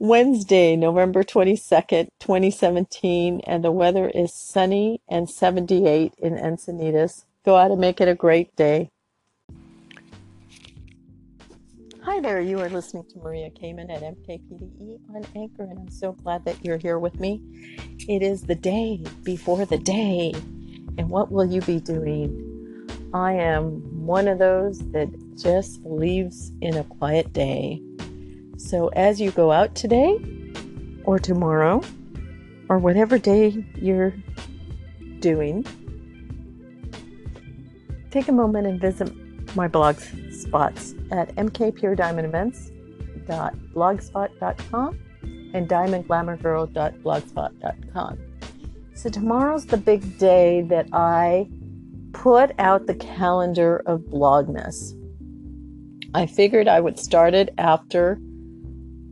Wednesday, November 22nd, 2017, and the weather is sunny and 78 in Encinitas. Go out and make it a great day. Hi there, you are listening to Maria Kamen at MKPDE on Anchor, and I'm so glad that you're here with me. It is the day before the day, and what will you be doing? I am one of those that just believes in a quiet day. So as you go out today or tomorrow or whatever day you're doing, take a moment and visit my blog spots at mkpurediamondevents.blogspot.com and diamondglamourgirl.blogspot.com. So tomorrow's the big day that I put out the calendar of Blogmas. I figured I would start it after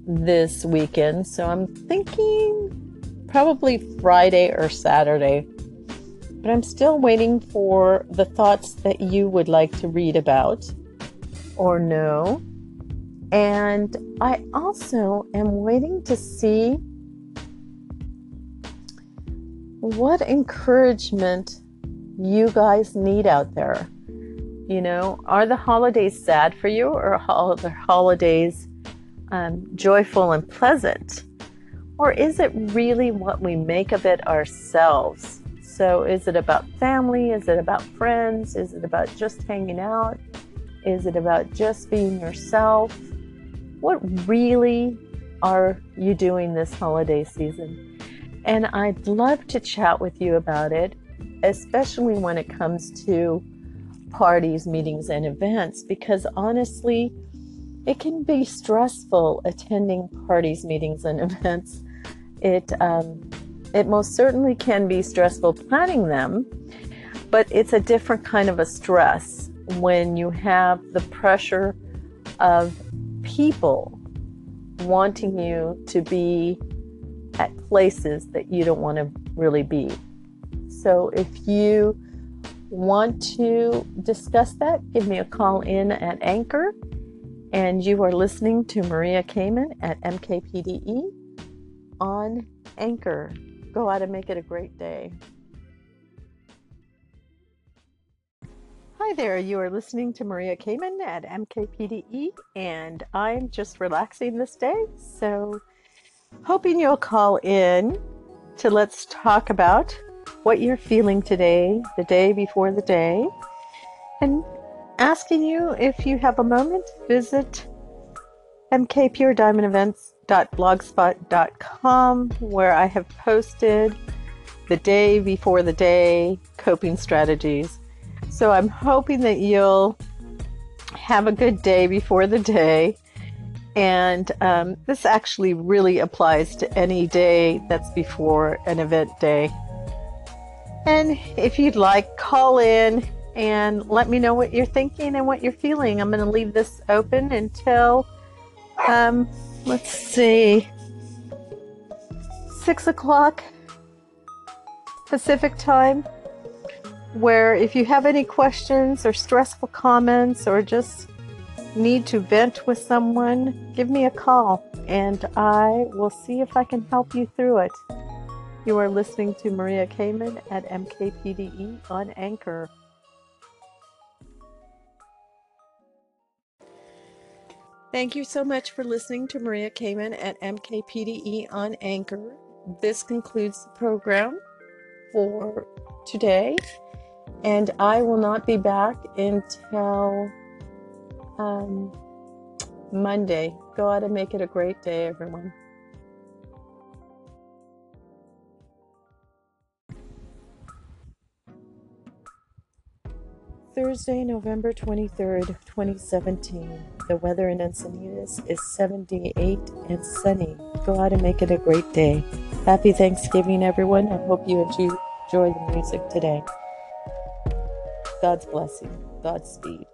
this weekend. So I'm thinking probably Friday or Saturday. But I'm still waiting for the thoughts that you would like to read about or know. And I also am waiting to see what encouragement you guys need out there. You know, are the holidays sad for you or are the holidays um, joyful and pleasant? Or is it really what we make of it ourselves? So, is it about family? Is it about friends? Is it about just hanging out? Is it about just being yourself? What really are you doing this holiday season? And I'd love to chat with you about it, especially when it comes to parties, meetings, and events, because honestly, it can be stressful attending parties, meetings, and events. It um, it most certainly can be stressful planning them, but it's a different kind of a stress when you have the pressure of people wanting you to be at places that you don't want to really be. So if you want to discuss that, give me a call in at Anchor and you are listening to Maria Kamen at MKPDE on Anchor. Go out and make it a great day. Hi there, you are listening to Maria Kamen at MKPDE, and I'm just relaxing this day. So, hoping you'll call in to let's talk about what you're feeling today, the day before the day, and asking you if you have a moment, visit mkpurediamondevents.blogspot.com where I have posted the day before the day coping strategies. So I'm hoping that you'll have a good day before the day. And um, this actually really applies to any day that's before an event day. And if you'd like, call in and let me know what you're thinking and what you're feeling. I'm going to leave this open until, um, let's see, six o'clock Pacific time. Where if you have any questions or stressful comments or just need to vent with someone, give me a call and I will see if I can help you through it. You are listening to Maria Kamen at MKPDE on Anchor. Thank you so much for listening to Maria Kamen at MKPDE on Anchor. This concludes the program for today, and I will not be back until um, Monday. Go out and make it a great day, everyone. Thursday, November 23rd, 2017. The weather in Encinitas is 78 and sunny. Go out and make it a great day. Happy Thanksgiving, everyone. I hope you enjoy the music today. God's blessing. Godspeed.